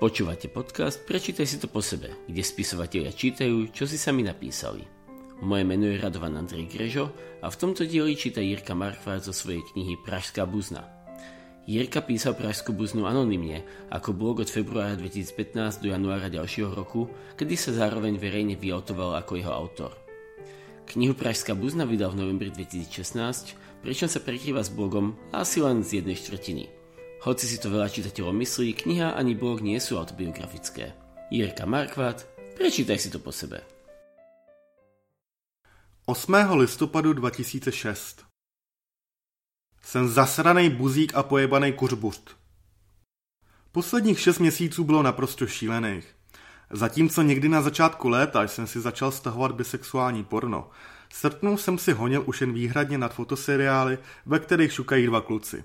Počúvate podcast Prečítaj si to po sebe, kde spisovatelia čítajú, čo si sami napísali. Moje meno je Radovan Andrej Grežo a v tomto dieli číta Jirka Markvár zo svojej knihy Pražská buzna. Jirka písal Pražskú buznu anonymne, ako blog od februára 2015 do januára ďalšieho roku, kedy sa zároveň verejne vyautoval ako jeho autor. Knihu Pražská buzna vydal v novembri 2016, pričom sa prekrýva s blogom asi len z jednej štvrtiny – hoci si to veľa čitateľov myslí, kniha ani blog nie sú autobiografické. Jirka Markvat, prečítaj si to po sebe. 8. listopadu 2006 Jsem zasranej buzík a pojebanej kuřburt. Posledních šest měsíců bylo naprosto šílených. Zatímco někdy na začátku léta jsem si začal stahovat bisexuální porno, srpnu jsem si honil už jen výhradně nad fotoseriály, ve kterých šukají dva kluci.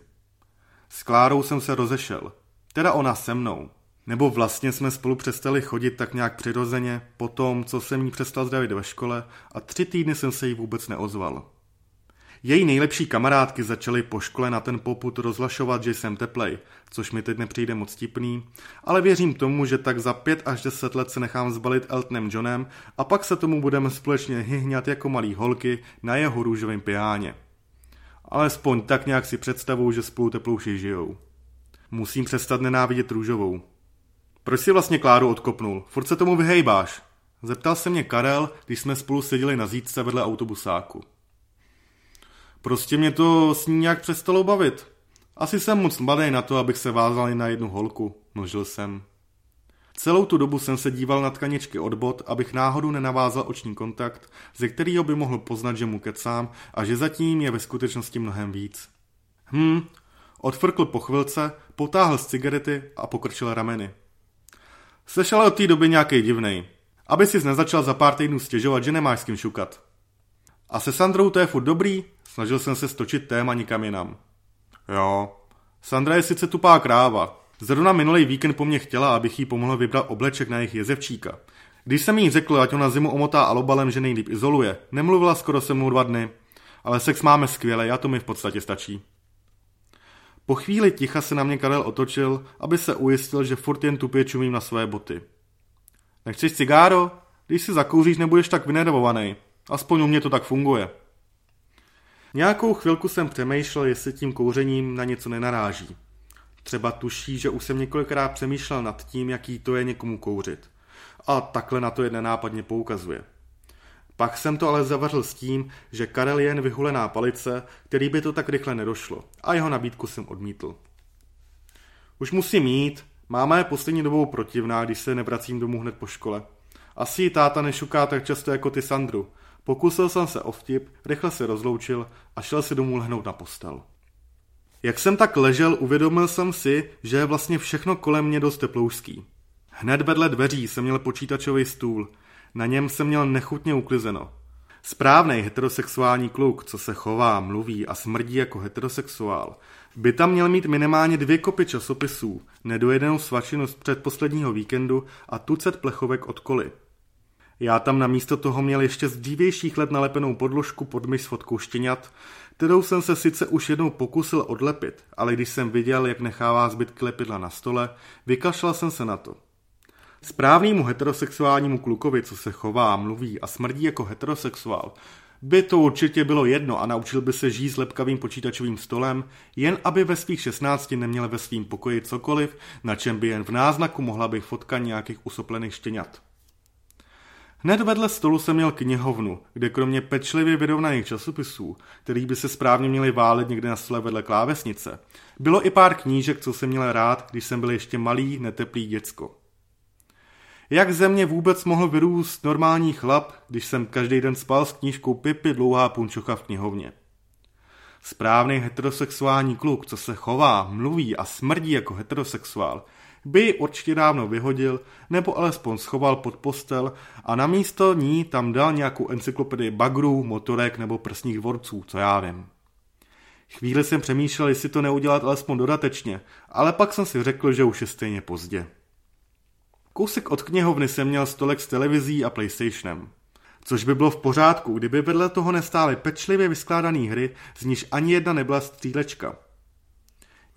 S Klárou jsem se rozešel. Teda ona se mnou. Nebo vlastně jsme spolu přestali chodit tak nějak přirozeně, po tom, co jsem jí přestal zdravit ve škole a tři týdny jsem se jí vůbec neozval. Její nejlepší kamarádky začaly po škole na ten poput rozlašovat, že jsem teplej, což mi teď nepřijde moc tipný, ale věřím tomu, že tak za pět až deset let se nechám zbalit Eltonem Johnem a pak se tomu budeme společně hyhňat jako malý holky na jeho růžovém piáně. Alespoň tak nějak si představuju, že spolu teplouši žijou. Musím přestat nenávidět růžovou. Proč si vlastně Kláru odkopnul? Furt se tomu vyhejbáš. Zeptal se mě Karel, když jsme spolu seděli na zítce vedle autobusáku. Prostě mě to s ní nějak přestalo bavit. Asi jsem moc mladý na to, abych se vázal na jednu holku, mlžil jsem. Celou tu dobu jsem se díval na tkaničky od bod, abych náhodou nenavázal oční kontakt, ze kterého by mohl poznat, že mu kecám a že zatím je ve skutečnosti mnohem víc. Hm, odfrkl po chvilce, potáhl z cigarety a pokrčil rameny. Slyšel od té doby nějaký divnej. Aby si nezačal za pár týdnů stěžovat, že nemáš s kým šukat. A se Sandrou to je furt dobrý? Snažil jsem se stočit téma nikam jinam. Jo, Sandra je sice tupá kráva, Zrovna minulý víkend po mně chtěla, abych jí pomohl vybrat obleček na jejich jezevčíka. Když jsem jí řekl, ať ona zimu omotá alobalem, že nejlíp izoluje, nemluvila skoro se mnou dva dny, ale sex máme skvěle, a to mi v podstatě stačí. Po chvíli ticha se na mě Karel otočil, aby se ujistil, že furt jen tupě čumím na své boty. Nechceš cigáro? Když si zakouříš, nebudeš tak vynervovaný. Aspoň u mě to tak funguje. Nějakou chvilku jsem přemýšlel, jestli tím kouřením na něco nenaráží. Třeba tuší, že už jsem několikrát přemýšlel nad tím, jaký to je někomu kouřit. A takhle na to je nenápadně poukazuje. Pak jsem to ale zavařil s tím, že Karel je jen vyhulená palice, který by to tak rychle nedošlo a jeho nabídku jsem odmítl. Už musím jít, máma je poslední dobou protivná, když se nevracím domů hned po škole. Asi ji táta nešuká tak často jako ty Sandru. Pokusil jsem se o vtip, rychle se rozloučil a šel si domů lehnout na postel. Jak jsem tak ležel, uvědomil jsem si, že je vlastně všechno kolem mě dost teploušský. Hned vedle dveří jsem měl počítačový stůl. Na něm jsem měl nechutně uklizeno. Správný heterosexuální kluk, co se chová, mluví a smrdí jako heterosexuál, by tam měl mít minimálně dvě kopy časopisů, nedojedenou svačinu z předposledního víkendu a tucet plechovek od koly. Já tam na místo toho měl ještě z dřívějších let nalepenou podložku pod myš s fotkou štěňat, kterou jsem se sice už jednou pokusil odlepit, ale když jsem viděl, jak nechává zbytky lepidla na stole, vykašlal jsem se na to. Správnému heterosexuálnímu klukovi, co se chová, mluví a smrdí jako heterosexuál, by to určitě bylo jedno a naučil by se žít s lepkavým počítačovým stolem, jen aby ve svých 16 neměl ve svým pokoji cokoliv, na čem by jen v náznaku mohla být fotka nějakých usoplených štěňat. Hned vedle stolu jsem měl knihovnu, kde kromě pečlivě vyrovnaných časopisů, který by se správně měli válet někde na stole vedle klávesnice, bylo i pár knížek, co jsem měl rád, když jsem byl ještě malý, neteplý děcko. Jak ze mě vůbec mohl vyrůst normální chlap, když jsem každý den spal s knížkou Pipy dlouhá punčocha v knihovně? Správný heterosexuální kluk, co se chová, mluví a smrdí jako heterosexuál, by určitě dávno vyhodil, nebo alespoň schoval pod postel a na místo ní tam dal nějakou encyklopedii bagrů, motorek nebo prsních dvorců, co já vím. Chvíli jsem přemýšlel, jestli to neudělat alespoň dodatečně, ale pak jsem si řekl, že už je stejně pozdě. Kousek od knihovny jsem měl stolek s televizí a PlayStationem. Což by bylo v pořádku, kdyby vedle toho nestály pečlivě vyskládané hry, z níž ani jedna nebyla střílečka.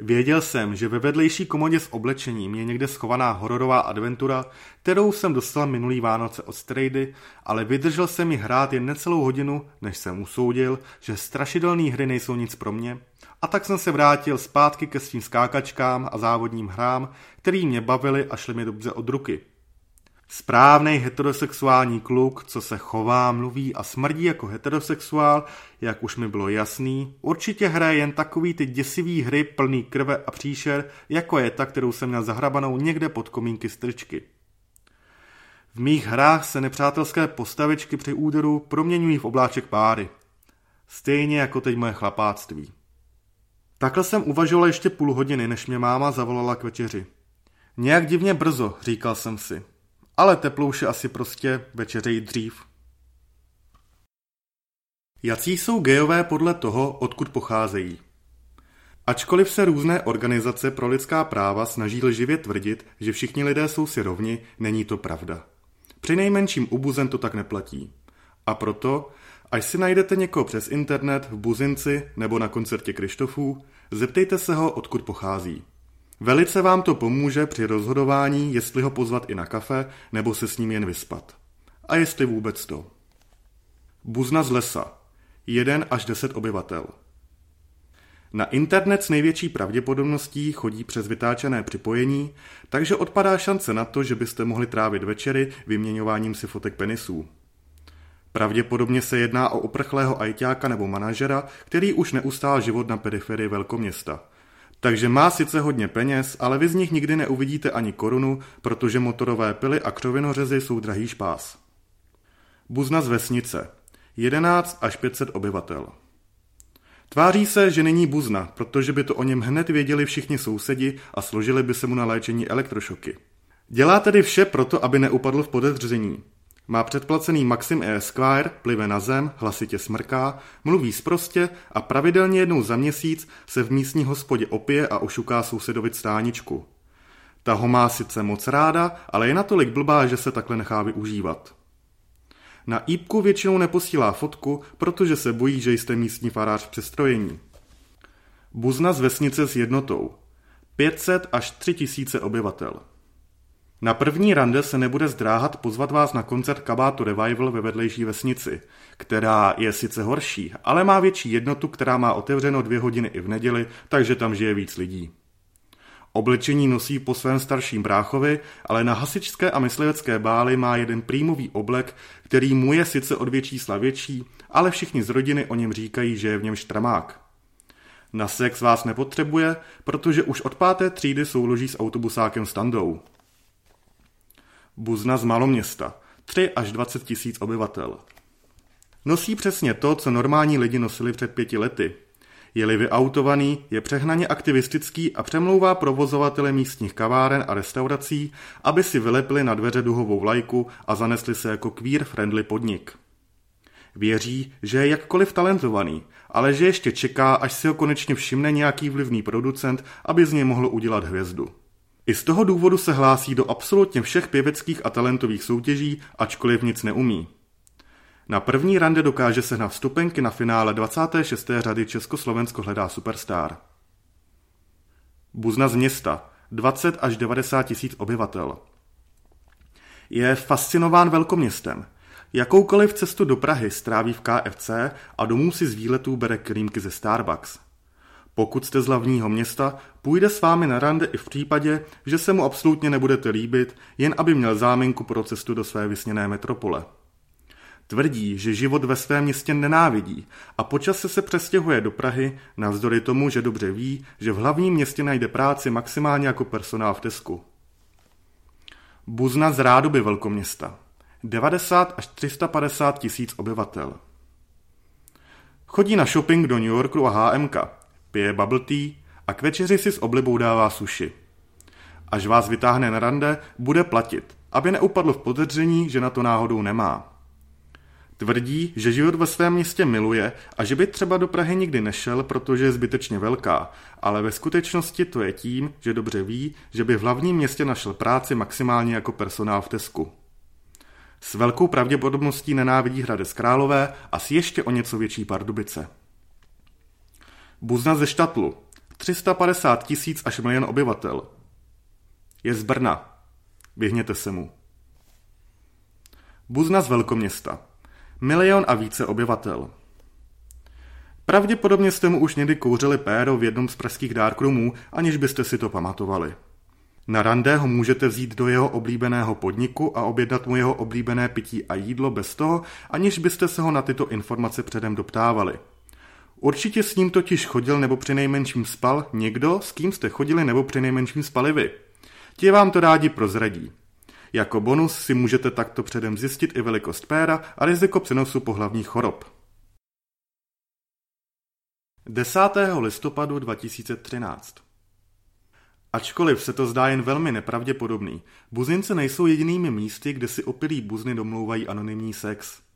Věděl jsem, že ve vedlejší komodě s oblečením je někde schovaná hororová adventura, kterou jsem dostal minulý Vánoce od Strady, ale vydržel jsem ji hrát jen necelou hodinu, než jsem usoudil, že strašidelné hry nejsou nic pro mě. A tak jsem se vrátil zpátky ke svým skákačkám a závodním hrám, který mě bavily a šly mi dobře od ruky. Správný heterosexuální kluk, co se chová, mluví a smrdí jako heterosexuál, jak už mi bylo jasný, určitě hraje jen takový ty děsivý hry plný krve a příšer, jako je ta, kterou jsem měl zahrabanou někde pod komínky strčky. V mých hrách se nepřátelské postavičky při úderu proměňují v obláček páry. Stejně jako teď moje chlapáctví. Takhle jsem uvažoval ještě půl hodiny, než mě máma zavolala k večeři. Nějak divně brzo, říkal jsem si ale teplouše asi prostě večeřejí dřív. Jací jsou gejové podle toho, odkud pocházejí? Ačkoliv se různé organizace pro lidská práva snaží lživě tvrdit, že všichni lidé jsou si rovni, není to pravda. Při nejmenším u buzen to tak neplatí. A proto, až si najdete někoho přes internet v Buzinci nebo na koncertě Krištofů, zeptejte se ho, odkud pochází. Velice vám to pomůže při rozhodování, jestli ho pozvat i na kafe, nebo se s ním jen vyspat. A jestli vůbec to. Buzna z lesa. 1 až 10 obyvatel. Na internet s největší pravděpodobností chodí přes vytáčené připojení, takže odpadá šance na to, že byste mohli trávit večery vyměňováním si fotek penisů. Pravděpodobně se jedná o uprchlého ajťáka nebo manažera, který už neustál život na periferii velkoměsta – takže má sice hodně peněz, ale vy z nich nikdy neuvidíte ani korunu, protože motorové pily a křovinořezy jsou drahý špás. Buzna z vesnice. 11 až 500 obyvatel. Tváří se, že není buzna, protože by to o něm hned věděli všichni sousedi a složili by se mu na léčení elektrošoky. Dělá tedy vše proto, aby neupadl v podezření. Má předplacený Maxim E. Esquire, plive na zem, hlasitě smrká, mluví sprostě a pravidelně jednou za měsíc se v místní hospodě opije a ošuká sousedovi stáničku. Ta ho má sice moc ráda, ale je natolik blbá, že se takhle nechá využívat. Na ípku většinou neposílá fotku, protože se bojí, že jste místní farář v přestrojení. Buzna z vesnice s jednotou. 500 až 3000 obyvatel. Na první rande se nebude zdráhat pozvat vás na koncert Kabátu Revival ve vedlejší vesnici, která je sice horší, ale má větší jednotu, která má otevřeno dvě hodiny i v neděli, takže tam žije víc lidí. Oblečení nosí po svém starším bráchovi, ale na hasičské a myslivecké báli má jeden prýmový oblek, který mu je sice od větší větší, ale všichni z rodiny o něm říkají, že je v něm štramák. Na sex vás nepotřebuje, protože už od páté třídy souloží s autobusákem standou. Buzna z maloměsta, 3 až 20 tisíc obyvatel. Nosí přesně to, co normální lidi nosili před pěti lety. Je-li vyautovaný, je přehnaně aktivistický a přemlouvá provozovatele místních kaváren a restaurací, aby si vylepili na dveře duhovou vlajku a zanesli se jako queer-friendly podnik. Věří, že je jakkoliv talentovaný, ale že ještě čeká, až si ho konečně všimne nějaký vlivný producent, aby z něj mohl udělat hvězdu. I z toho důvodu se hlásí do absolutně všech pěveckých a talentových soutěží, ačkoliv nic neumí. Na první rande dokáže se na vstupenky na finále 26. řady Československo hledá superstar. Buzna z města, 20 až 90 tisíc obyvatel. Je fascinován velkoměstem. Jakoukoliv cestu do Prahy stráví v KFC a domů si z výletů bere krýmky ze Starbucks. Pokud jste z hlavního města, půjde s vámi na rande i v případě, že se mu absolutně nebudete líbit, jen aby měl záminku pro cestu do své vysněné metropole. Tvrdí, že život ve svém městě nenávidí a počase se přestěhuje do Prahy, navzdory tomu, že dobře ví, že v hlavním městě najde práci maximálně jako personál v Tesku. Buzna z Rádoby velkoměsta. 90 až 350 tisíc obyvatel. Chodí na shopping do New Yorku a HMK pije bubble tea a k večeři si s oblibou dává suši. Až vás vytáhne na rande, bude platit, aby neupadl v podezření, že na to náhodou nemá. Tvrdí, že život ve svém městě miluje a že by třeba do Prahy nikdy nešel, protože je zbytečně velká, ale ve skutečnosti to je tím, že dobře ví, že by v hlavním městě našel práci maximálně jako personál v Tesku. S velkou pravděpodobností nenávidí Hradec Králové a s ještě o něco větší Pardubice. Buzna ze Štatlu. 350 tisíc až milion obyvatel. Je z Brna. Běhněte se mu. Buzna z velkoměsta. Milion a více obyvatel. Pravděpodobně jste mu už někdy kouřili péro v jednom z pražských dárkrumů, aniž byste si to pamatovali. Na rande ho můžete vzít do jeho oblíbeného podniku a objednat mu jeho oblíbené pití a jídlo bez toho, aniž byste se ho na tyto informace předem doptávali. Určitě s ním totiž chodil nebo přinejmenším spal někdo, s kým jste chodili nebo přinejmenším spali vy. Ti vám to rádi prozradí. Jako bonus si můžete takto předem zjistit i velikost péra a riziko přenosu pohlavních chorob. 10. listopadu 2013 Ačkoliv se to zdá jen velmi nepravděpodobný, buzince nejsou jedinými místy, kde si opilí buzny domlouvají anonymní sex.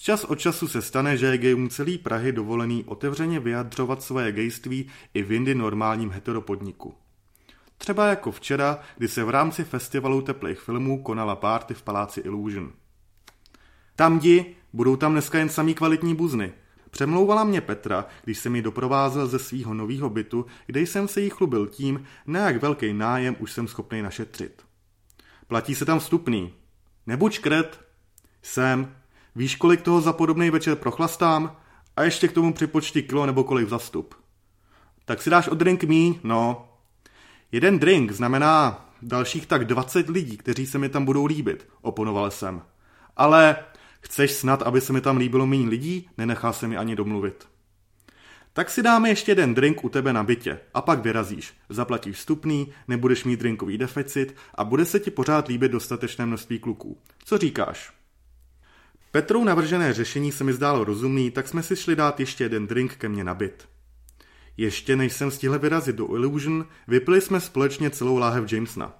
Čas od času se stane, že je gejům celý Prahy dovolený otevřeně vyjadřovat svoje gejství i v jindy normálním heteropodniku. Třeba jako včera, kdy se v rámci festivalu teplých filmů konala párty v paláci Illusion. Tam di, budou tam dneska jen samý kvalitní buzny. Přemlouvala mě Petra, když se mi doprovázel ze svého nového bytu, kde jsem se jí chlubil tím, na jak velký nájem už jsem schopný našetřit. Platí se tam vstupný. Nebuď škret. Jsem. Víš, kolik toho za podobný večer prochlastám? A ještě k tomu připočti kilo nebo kolik za vstup. Tak si dáš o drink míň? No, Jeden drink znamená dalších tak 20 lidí, kteří se mi tam budou líbit, oponoval jsem. Ale chceš snad, aby se mi tam líbilo méně lidí? Nenechá se mi ani domluvit. Tak si dáme ještě jeden drink u tebe na bytě a pak vyrazíš. Zaplatíš vstupný, nebudeš mít drinkový deficit a bude se ti pořád líbit dostatečné množství kluků. Co říkáš? Petrou navržené řešení se mi zdálo rozumný, tak jsme si šli dát ještě jeden drink ke mně na byt. Ještě než jsem stihl vyrazit do Illusion, vypili jsme společně celou láhev Jamesona.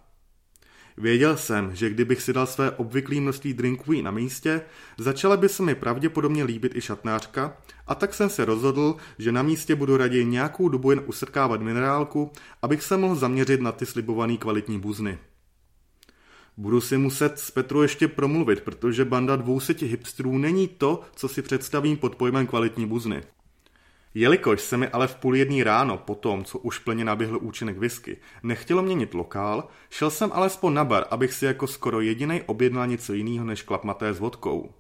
Věděl jsem, že kdybych si dal své obvyklé množství drinků na místě, začala by se mi pravděpodobně líbit i šatnářka a tak jsem se rozhodl, že na místě budu raději nějakou dobu jen usrkávat minerálku, abych se mohl zaměřit na ty slibované kvalitní buzny. Budu si muset s Petru ještě promluvit, protože banda dvouseti hipstrů není to, co si představím pod pojmem kvalitní buzny. Jelikož se mi ale v půl jedný ráno, po tom, co už plně naběhl účinek whisky, nechtělo měnit lokál, šel jsem alespoň na bar, abych si jako skoro jediný objednal něco jiného než klapmaté s vodkou.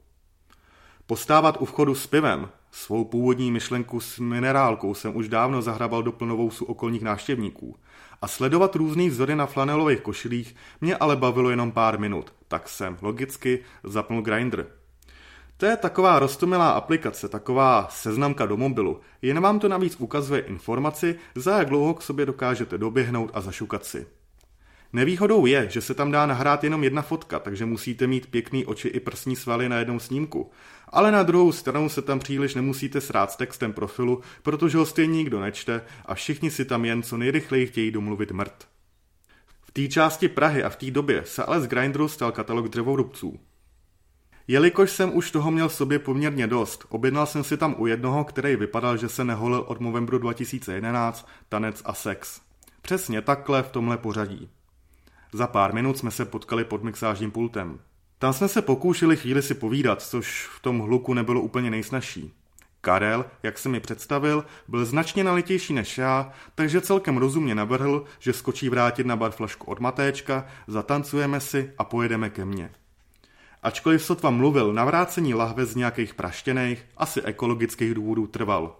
Postávat u vchodu s pivem, svou původní myšlenku s minerálkou jsem už dávno zahrabal do plnovousu okolních návštěvníků. A sledovat různý vzory na flanelových košilích mě ale bavilo jenom pár minut, tak jsem logicky zapnul grinder. To je taková rostomilá aplikace, taková seznamka do mobilu, jen vám to navíc ukazuje informaci, za jak dlouho k sobě dokážete doběhnout a zašukat si. Nevýhodou je, že se tam dá nahrát jenom jedna fotka, takže musíte mít pěkný oči i prsní svaly na jednom snímku. Ale na druhou stranu se tam příliš nemusíte srát s textem profilu, protože ho stejně nikdo nečte a všichni si tam jen co nejrychleji chtějí domluvit mrt. V té části Prahy a v té době se ale z Grindru stal katalog dřevorubců. Jelikož jsem už toho měl v sobě poměrně dost, objednal jsem si tam u jednoho, který vypadal, že se neholil od novembru 2011, tanec a sex. Přesně takhle v tomhle pořadí. Za pár minut jsme se potkali pod mixážním pultem. Tam jsme se pokoušeli chvíli si povídat, což v tom hluku nebylo úplně nejsnažší. Karel, jak se mi představil, byl značně nalitější než já, takže celkem rozumně navrhl, že skočí vrátit na bar flašku od Matéčka, zatancujeme si a pojedeme ke mně. Ačkoliv sotva mluvil, navrácení lahve z nějakých praštěných, asi ekologických důvodů trval.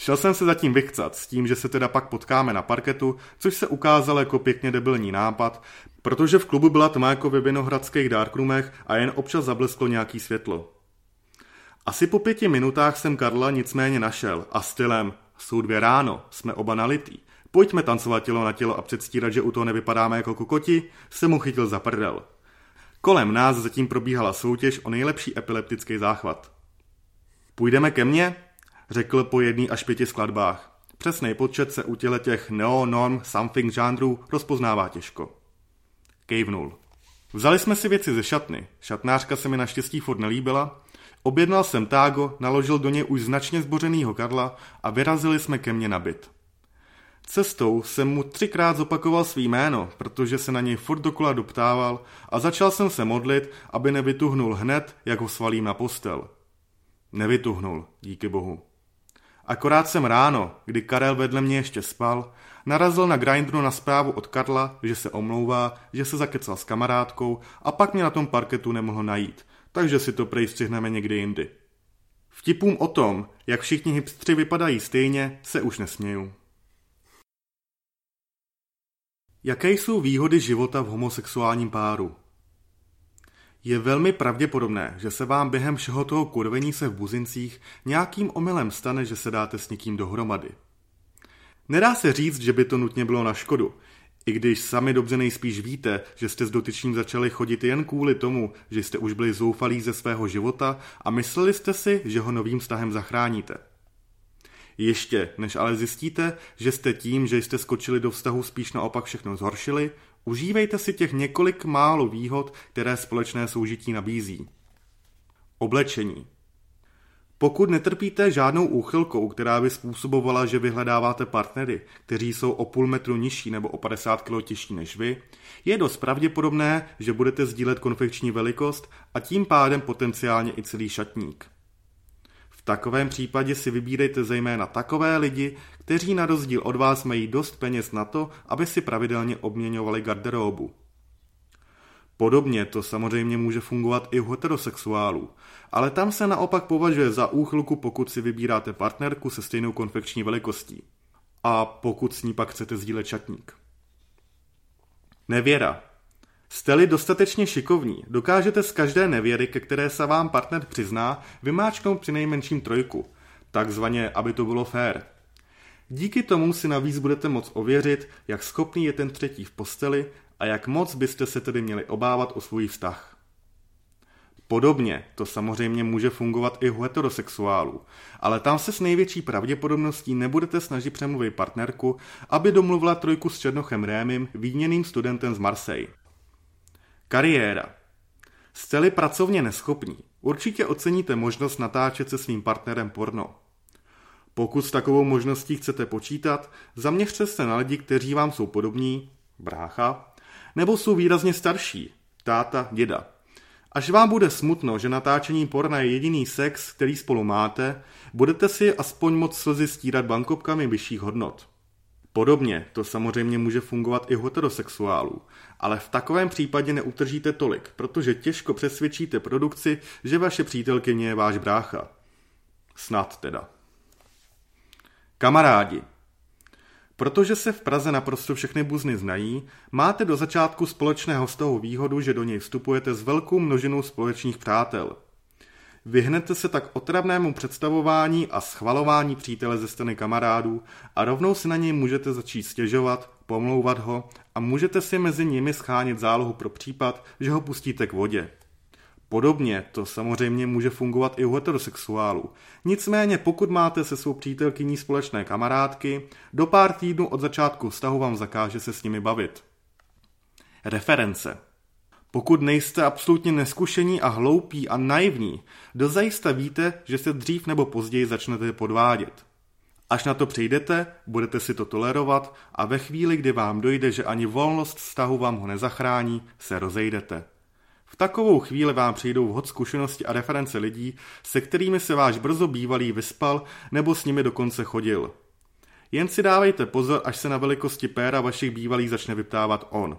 Šel jsem se zatím vychcat s tím, že se teda pak potkáme na parketu, což se ukázalo jako pěkně debilní nápad, protože v klubu byla tma jako ve vinohradských darkroomech a jen občas zablesklo nějaký světlo. Asi po pěti minutách jsem Karla nicméně našel a stylem jsou dvě ráno, jsme oba nalitý. Pojďme tancovat tělo na tělo a předstírat, že u toho nevypadáme jako kokoti, se mu chytil za prdel. Kolem nás zatím probíhala soutěž o nejlepší epileptický záchvat. Půjdeme ke mně? Řekl po jedný až pěti skladbách. Přesný počet se u těle těch neo, norm, something žánrů rozpoznává těžko. Kejvnul. Vzali jsme si věci ze šatny. Šatnářka se mi naštěstí furt nelíbila. Objednal jsem tágo, naložil do něj už značně zbořenýho Karla a vyrazili jsme ke mně na byt. Cestou jsem mu třikrát zopakoval svý jméno, protože se na něj furt dokola doptával a začal jsem se modlit, aby nevytuhnul hned, jak ho svalím na postel. Nevytuhnul, díky bohu. Akorát jsem ráno, kdy Karel vedle mě ještě spal, narazil na Grindru na zprávu od Karla, že se omlouvá, že se zakecal s kamarádkou a pak mě na tom parketu nemohl najít, takže si to prej střihneme někdy jindy. Vtipům o tom, jak všichni hipstři vypadají stejně, se už nesměju. Jaké jsou výhody života v homosexuálním páru? Je velmi pravděpodobné, že se vám během všeho toho kurvení se v buzincích nějakým omylem stane, že se dáte s někým dohromady. Nedá se říct, že by to nutně bylo na škodu, i když sami dobře nejspíš víte, že jste s dotyčným začali chodit jen kvůli tomu, že jste už byli zoufalí ze svého života a mysleli jste si, že ho novým vztahem zachráníte. Ještě, než ale zjistíte, že jste tím, že jste skočili do vztahu spíš naopak všechno zhoršili, užívejte si těch několik málo výhod, které společné soužití nabízí. Oblečení. Pokud netrpíte žádnou úchylkou, která by způsobovala, že vyhledáváte partnery, kteří jsou o půl metru nižší nebo o 50 kg těžší než vy, je dost pravděpodobné, že budete sdílet konfekční velikost a tím pádem potenciálně i celý šatník. Takovém případě si vybírejte zejména takové lidi, kteří na rozdíl od vás mají dost peněz na to, aby si pravidelně obměňovali garderobu. Podobně to samozřejmě může fungovat i u heterosexuálů, ale tam se naopak považuje za úchylku, pokud si vybíráte partnerku se stejnou konfekční velikostí. A pokud s ní pak chcete sdílet šatník. Nevěra. Jste-li dostatečně šikovní, dokážete z každé nevěry, ke které se vám partner přizná, vymáčknout při nejmenším trojku, takzvaně, aby to bylo fér. Díky tomu si navíc budete moct ověřit, jak schopný je ten třetí v posteli a jak moc byste se tedy měli obávat o svůj vztah. Podobně to samozřejmě může fungovat i u heterosexuálů, ale tam se s největší pravděpodobností nebudete snažit přemluvit partnerku, aby domluvila trojku s Černochem Rémim, výměným studentem z Marseille. Kariéra. Jste-li pracovně neschopní, určitě oceníte možnost natáčet se svým partnerem porno. Pokud s takovou možností chcete počítat, zaměřte se na lidi, kteří vám jsou podobní, brácha, nebo jsou výrazně starší, táta, děda. Až vám bude smutno, že natáčení porna je jediný sex, který spolu máte, budete si aspoň moc slzy stírat bankopkami vyšších hodnot. Podobně to samozřejmě může fungovat i heterosexuálů, ale v takovém případě neutržíte tolik, protože těžko přesvědčíte produkci, že vaše přítelkyně je váš brácha. Snad teda. Kamarádi. Protože se v Praze naprosto všechny buzny znají, máte do začátku společného z toho výhodu, že do něj vstupujete s velkou množinou společných přátel. Vyhnete se tak otravnému představování a schvalování přítele ze strany kamarádů a rovnou si na něj můžete začít stěžovat, pomlouvat ho a můžete si mezi nimi schánit zálohu pro případ, že ho pustíte k vodě. Podobně to samozřejmě může fungovat i u heterosexuálů. Nicméně pokud máte se svou přítelkyní společné kamarádky, do pár týdnů od začátku vztahu vám zakáže se s nimi bavit. Reference pokud nejste absolutně neskušení a hloupí a naivní, dozajista víte, že se dřív nebo později začnete podvádět. Až na to přijdete, budete si to tolerovat a ve chvíli, kdy vám dojde, že ani volnost vztahu vám ho nezachrání, se rozejdete. V takovou chvíli vám přijdou vhod zkušenosti a reference lidí, se kterými se váš brzo bývalý vyspal nebo s nimi dokonce chodil. Jen si dávejte pozor, až se na velikosti péra vašich bývalých začne vyptávat on.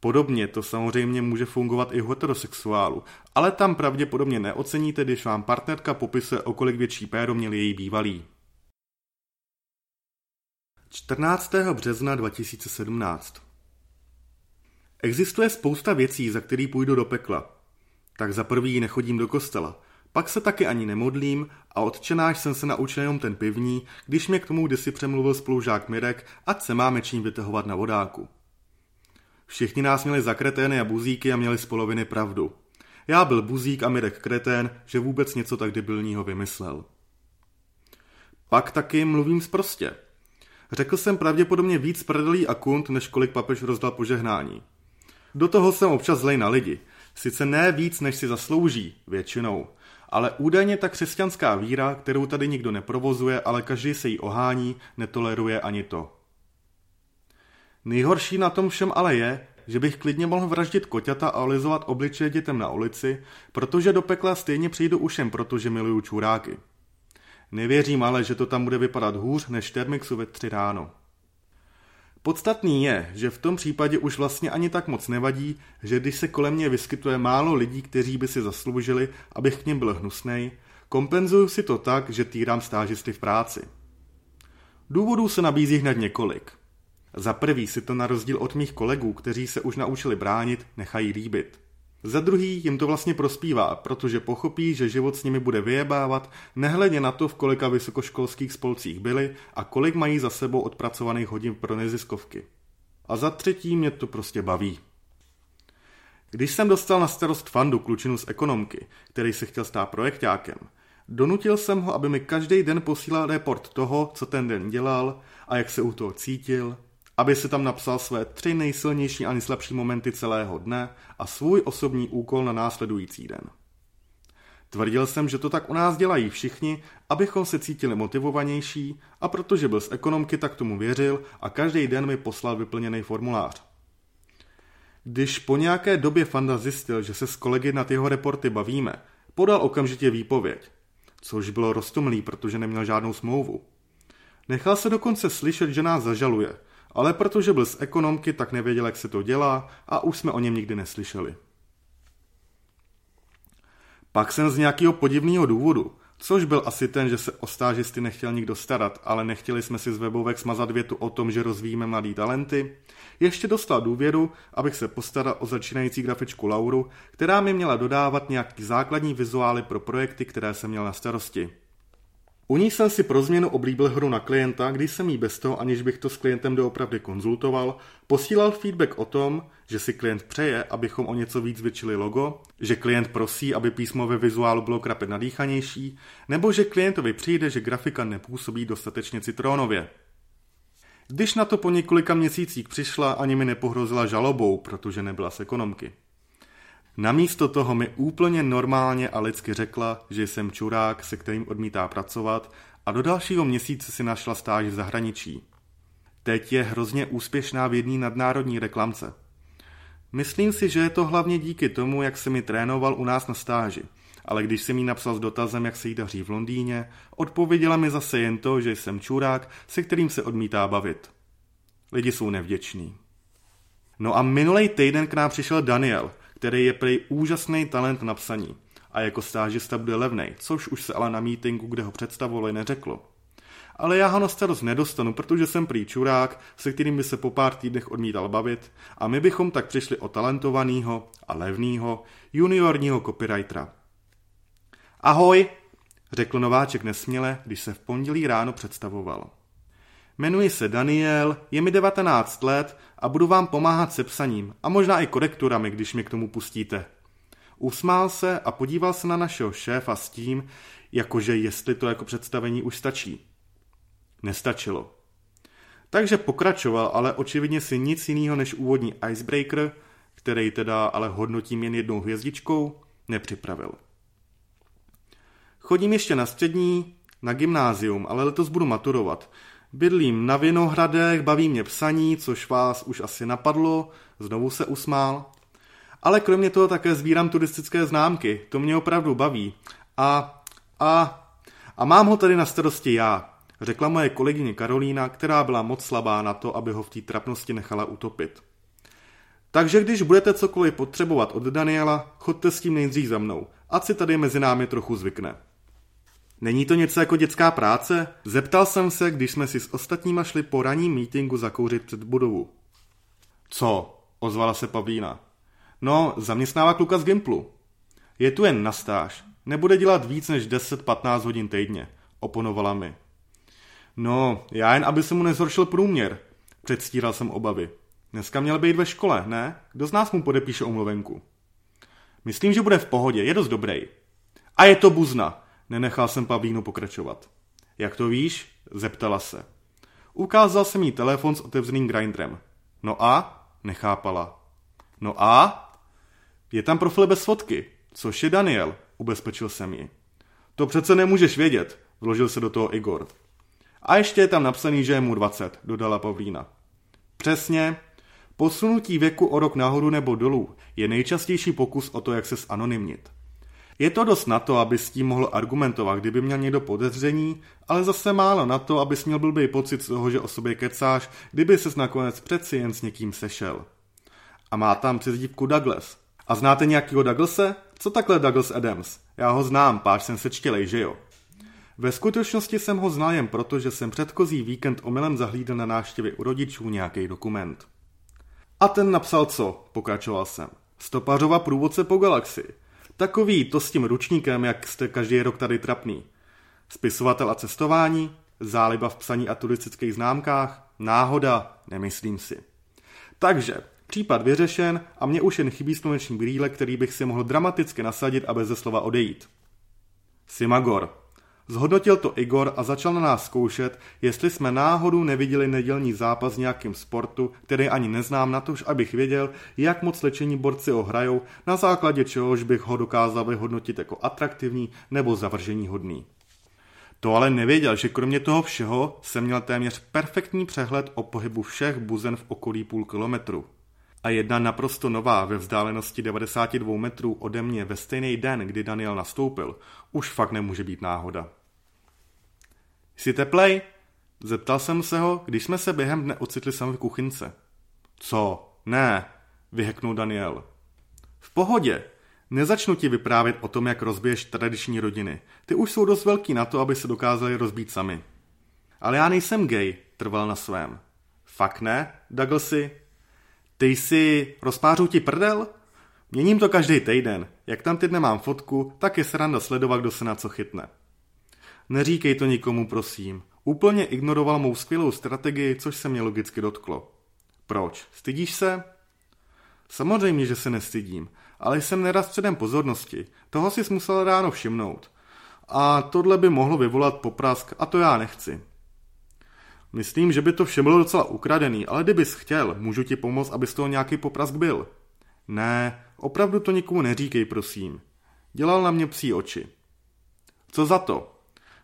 Podobně to samozřejmě může fungovat i heterosexuálu, ale tam pravděpodobně neoceníte, když vám partnerka popisuje, o kolik větší péro měl její bývalý. 14. března 2017 Existuje spousta věcí, za který půjdu do pekla. Tak za prvý nechodím do kostela, pak se taky ani nemodlím a odčenáš jsem se naučil jenom ten pivní, když mě k tomu kdysi přemluvil spolužák Mirek, ať se máme čím vytahovat na vodáku. Všichni nás měli za kretény a buzíky a měli z poloviny pravdu. Já byl buzík a Mirek kretén, že vůbec něco tak debilního vymyslel. Pak taky mluvím zprostě. Řekl jsem pravděpodobně víc prdelí a kunt, než kolik papež rozdal požehnání. Do toho jsem občas zlej na lidi. Sice ne víc, než si zaslouží, většinou. Ale údajně ta křesťanská víra, kterou tady nikdo neprovozuje, ale každý se jí ohání, netoleruje ani to. Nejhorší na tom všem ale je, že bych klidně mohl vraždit koťata a olizovat obličeje dětem na ulici, protože do pekla stejně přijdu už jen proto, že miluju čuráky. Nevěřím ale, že to tam bude vypadat hůř než Termixu ve tři ráno. Podstatný je, že v tom případě už vlastně ani tak moc nevadí, že když se kolem mě vyskytuje málo lidí, kteří by si zasloužili, abych k ním byl hnusnej, kompenzuju si to tak, že týrám stážisty v práci. Důvodů se nabízí hned několik. Za prvý si to na rozdíl od mých kolegů, kteří se už naučili bránit, nechají líbit. Za druhý jim to vlastně prospívá, protože pochopí, že život s nimi bude vyjebávat, nehledě na to, v kolika vysokoškolských spolcích byli a kolik mají za sebou odpracovaných hodin pro neziskovky. A za třetí mě to prostě baví. Když jsem dostal na starost fandu klučinu z ekonomky, který se chtěl stát projektákem, donutil jsem ho, aby mi každý den posílal report toho, co ten den dělal a jak se u toho cítil, aby si tam napsal své tři nejsilnější a nejslabší momenty celého dne a svůj osobní úkol na následující den. Tvrdil jsem, že to tak u nás dělají všichni, abychom se cítili motivovanější a protože byl z ekonomky, tak tomu věřil a každý den mi poslal vyplněný formulář. Když po nějaké době Fanda zjistil, že se s kolegy na jeho reporty bavíme, podal okamžitě výpověď, což bylo roztomlý, protože neměl žádnou smlouvu. Nechal se dokonce slyšet, že nás zažaluje – ale protože byl z ekonomky, tak nevěděl, jak se to dělá a už jsme o něm nikdy neslyšeli. Pak jsem z nějakého podivného důvodu, což byl asi ten, že se o stážisty nechtěl nikdo starat, ale nechtěli jsme si z webovek smazat větu o tom, že rozvíjíme mladý talenty, ještě dostal důvěru, abych se postaral o začínající grafičku Lauru, která mi měla dodávat nějaký základní vizuály pro projekty, které jsem měl na starosti. U ní jsem si pro změnu oblíbil hru na klienta, když jsem jí bez toho, aniž bych to s klientem doopravdy konzultoval, posílal feedback o tom, že si klient přeje, abychom o něco víc zvětšili logo, že klient prosí, aby písmo ve vizuálu bylo krapet nadýchanější, nebo že klientovi přijde, že grafika nepůsobí dostatečně citronově. Když na to po několika měsících přišla, ani mi nepohrozila žalobou, protože nebyla z ekonomky. Namísto toho mi úplně normálně a lidsky řekla, že jsem čurák, se kterým odmítá pracovat a do dalšího měsíce si našla stáž v zahraničí. Teď je hrozně úspěšná v jedné nadnárodní reklamce. Myslím si, že je to hlavně díky tomu, jak se mi trénoval u nás na stáži. Ale když jsem jí napsal s dotazem, jak se jí daří v Londýně, odpověděla mi zase jen to, že jsem čurák, se kterým se odmítá bavit. Lidi jsou nevděční. No a minulý týden k nám přišel Daniel – který je prej úžasný talent na psaní a jako stážista bude levnej, což už se ale na meetingu, kde ho představovali, neřeklo. Ale já ho na starost nedostanu, protože jsem prý čurák, se kterým by se po pár týdnech odmítal bavit a my bychom tak přišli o talentovaného a levného juniorního copywritera. Ahoj, řekl nováček nesměle, když se v pondělí ráno představoval. Jmenuji se Daniel, je mi 19 let a budu vám pomáhat se psaním a možná i korekturami, když mi k tomu pustíte. Usmál se a podíval se na našeho šéfa s tím, jakože jestli to jako představení už stačí. Nestačilo. Takže pokračoval, ale očividně si nic jiného než úvodní icebreaker, který teda ale hodnotím jen jednou hvězdičkou, nepřipravil. Chodím ještě na střední, na gymnázium, ale letos budu maturovat, Bydlím na Vinohradech, baví mě psaní, což vás už asi napadlo, znovu se usmál. Ale kromě toho také sbírám turistické známky, to mě opravdu baví. A, a, a mám ho tady na starosti já, řekla moje kolegyně Karolína, která byla moc slabá na to, aby ho v té trapnosti nechala utopit. Takže když budete cokoliv potřebovat od Daniela, chodte s tím nejdřív za mnou, ať si tady mezi námi trochu zvykne. Není to něco jako dětská práce? Zeptal jsem se, když jsme si s ostatníma šli po ranním mítingu zakouřit před budovu. Co? Ozvala se Pavlína. No, zaměstnává kluka z Gimplu. Je tu jen na stáž. Nebude dělat víc než 10-15 hodin týdně, oponovala mi. No, já jen aby se mu nezhoršil průměr, předstíral jsem obavy. Dneska měl být ve škole, ne? Kdo z nás mu podepíše omluvenku? Myslím, že bude v pohodě, je dost dobrý. A je to buzna, Nenechal jsem Pavlínu pokračovat. Jak to víš? Zeptala se. Ukázal jsem jí telefon s otevřeným grindrem. No a? Nechápala. No a? Je tam profil bez fotky. Což je Daniel, ubezpečil jsem ji. To přece nemůžeš vědět, vložil se do toho Igor. A ještě je tam napsaný, že je mu 20, dodala Pavlína. Přesně. Posunutí věku o rok nahoru nebo dolů je nejčastější pokus o to, jak se zanonymnit. Je to dost na to, aby s tím mohl argumentovat, kdyby měl někdo podezření, ale zase málo na to, abys měl blbý pocit z toho, že o sobě kecáš, kdyby ses nakonec přeci jen s někým sešel. A má tam přezdívku Douglas. A znáte nějakýho Douglase? Co takhle Douglas Adams? Já ho znám, páč jsem sečtělej, že jo? Ve skutečnosti jsem ho znal jen proto, že jsem předchozí víkend omylem zahlídl na návštěvě u rodičů nějaký dokument. A ten napsal co? Pokračoval jsem. Stopařova průvodce po galaxii. Takový to s tím ručníkem, jak jste každý rok tady trapný. Spisovatel a cestování, záliba v psaní a turistických známkách, náhoda, nemyslím si. Takže, případ vyřešen a mě už jen chybí sluneční brýle, který bych si mohl dramaticky nasadit a bez slova odejít. Simagor, Zhodnotil to Igor a začal na nás zkoušet, jestli jsme náhodou neviděli nedělní zápas v nějakým sportu, který ani neznám na tož, abych věděl, jak moc lečení borci ho hrajou, na základě čehož bych ho dokázal vyhodnotit jako atraktivní nebo zavržení hodný. To ale nevěděl, že kromě toho všeho jsem měl téměř perfektní přehled o pohybu všech buzen v okolí půl kilometru. A jedna naprosto nová ve vzdálenosti 92 metrů ode mě ve stejný den, kdy Daniel nastoupil, už fakt nemůže být náhoda. Jsi teplej? Zeptal jsem se ho, když jsme se během dne ocitli sami v kuchynce. Co? Ne, vyheknul Daniel. V pohodě. Nezačnu ti vyprávět o tom, jak rozbiješ tradiční rodiny. Ty už jsou dost velký na to, aby se dokázali rozbít sami. Ale já nejsem gay, trval na svém. Fakt ne, Douglasi? Ty jsi rozpářu ti prdel? Měním to každý týden. Jak tam ty mám fotku, tak je sranda sledovat, kdo se na co chytne. Neříkej to nikomu, prosím. Úplně ignoroval mou skvělou strategii, což se mě logicky dotklo. Proč? Stydíš se? Samozřejmě, že se nestydím, ale jsem neraz předem pozornosti. Toho si musel ráno všimnout. A tohle by mohlo vyvolat poprask a to já nechci. Myslím, že by to vše bylo docela ukradený, ale kdybys chtěl, můžu ti pomoct, aby z toho nějaký poprask byl. Ne, opravdu to nikomu neříkej, prosím. Dělal na mě psí oči. Co za to?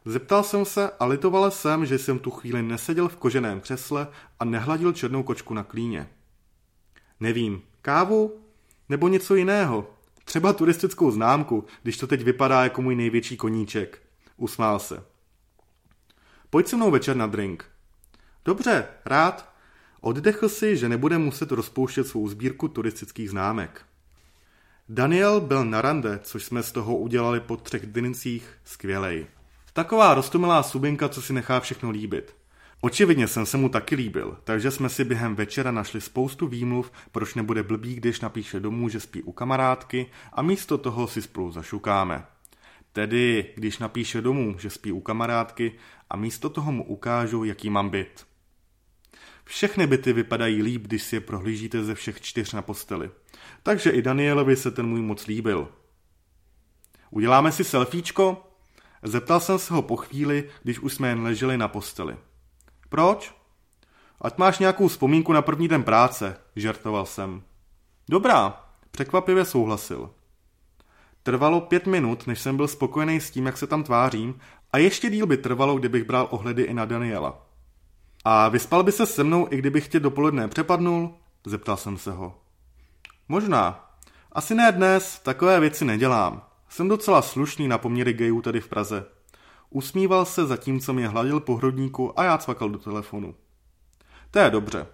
Zeptal jsem se a litoval jsem, že jsem tu chvíli neseděl v koženém křesle a nehladil černou kočku na klíně. Nevím, kávu? Nebo něco jiného? Třeba turistickou známku, když to teď vypadá jako můj největší koníček. Usmál se. Pojď se mnou večer na drink. Dobře, rád. Oddechl si, že nebude muset rozpouštět svou sbírku turistických známek. Daniel byl na rande, což jsme z toho udělali po třech drincích skvělej. Taková rostomilá subinka, co si nechá všechno líbit. Očividně jsem se mu taky líbil, takže jsme si během večera našli spoustu výmluv, proč nebude blbý, když napíše domů, že spí u kamarádky a místo toho si spolu zašukáme. Tedy, když napíše domů, že spí u kamarádky a místo toho mu ukážu, jaký mám byt. Všechny byty vypadají líp, když si je prohlížíte ze všech čtyř na posteli. Takže i Danielovi se ten můj moc líbil. Uděláme si selfiečko? Zeptal jsem se ho po chvíli, když už jsme jen leželi na posteli. Proč? Ať máš nějakou vzpomínku na první den práce, žertoval jsem. Dobrá, překvapivě souhlasil. Trvalo pět minut, než jsem byl spokojený s tím, jak se tam tvářím, a ještě díl by trvalo, kdybych bral ohledy i na Daniela. A vyspal by se se mnou, i kdybych tě dopoledne přepadnul? Zeptal jsem se ho. Možná. Asi ne dnes, takové věci nedělám. Jsem docela slušný na poměry gejů tady v Praze. Usmíval se zatímco mě hladil po hrodníku a já cvakal do telefonu. To je dobře.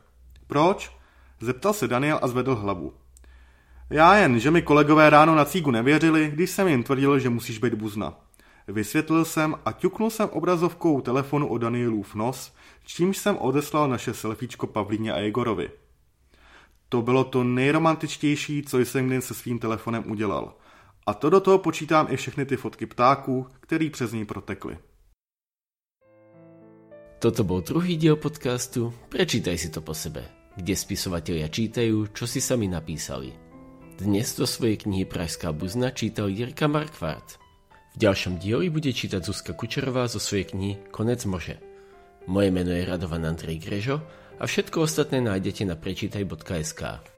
Proč? Zeptal se Daniel a zvedl hlavu. Já jen, že mi kolegové ráno na cígu nevěřili, když jsem jim tvrdil, že musíš být buzna. Vysvětlil jsem a ťuknul jsem obrazovkou telefonu o Danielův nos, čímž jsem odeslal naše selfiečko Pavlíně a Jegorovi. To bylo to nejromantičtější, co jsem kdy se svým telefonem udělal – a to do toho počítám i všechny ty fotky ptáků, který přes ní protekly. Toto bol druhý diel podcastu Prečítaj si to po sebe, kde spisovatelia čítajú, čo si sami napísali. Dnes do svojej knihy Pražská buzna čítal Jirka Markvart. V ďalšom dieli bude čítať Zuzka Kučerová zo svojej knihy Konec može. Moje meno je Radovan Andrej Grežo a všetko ostatné nájdete na prečítaj.sk.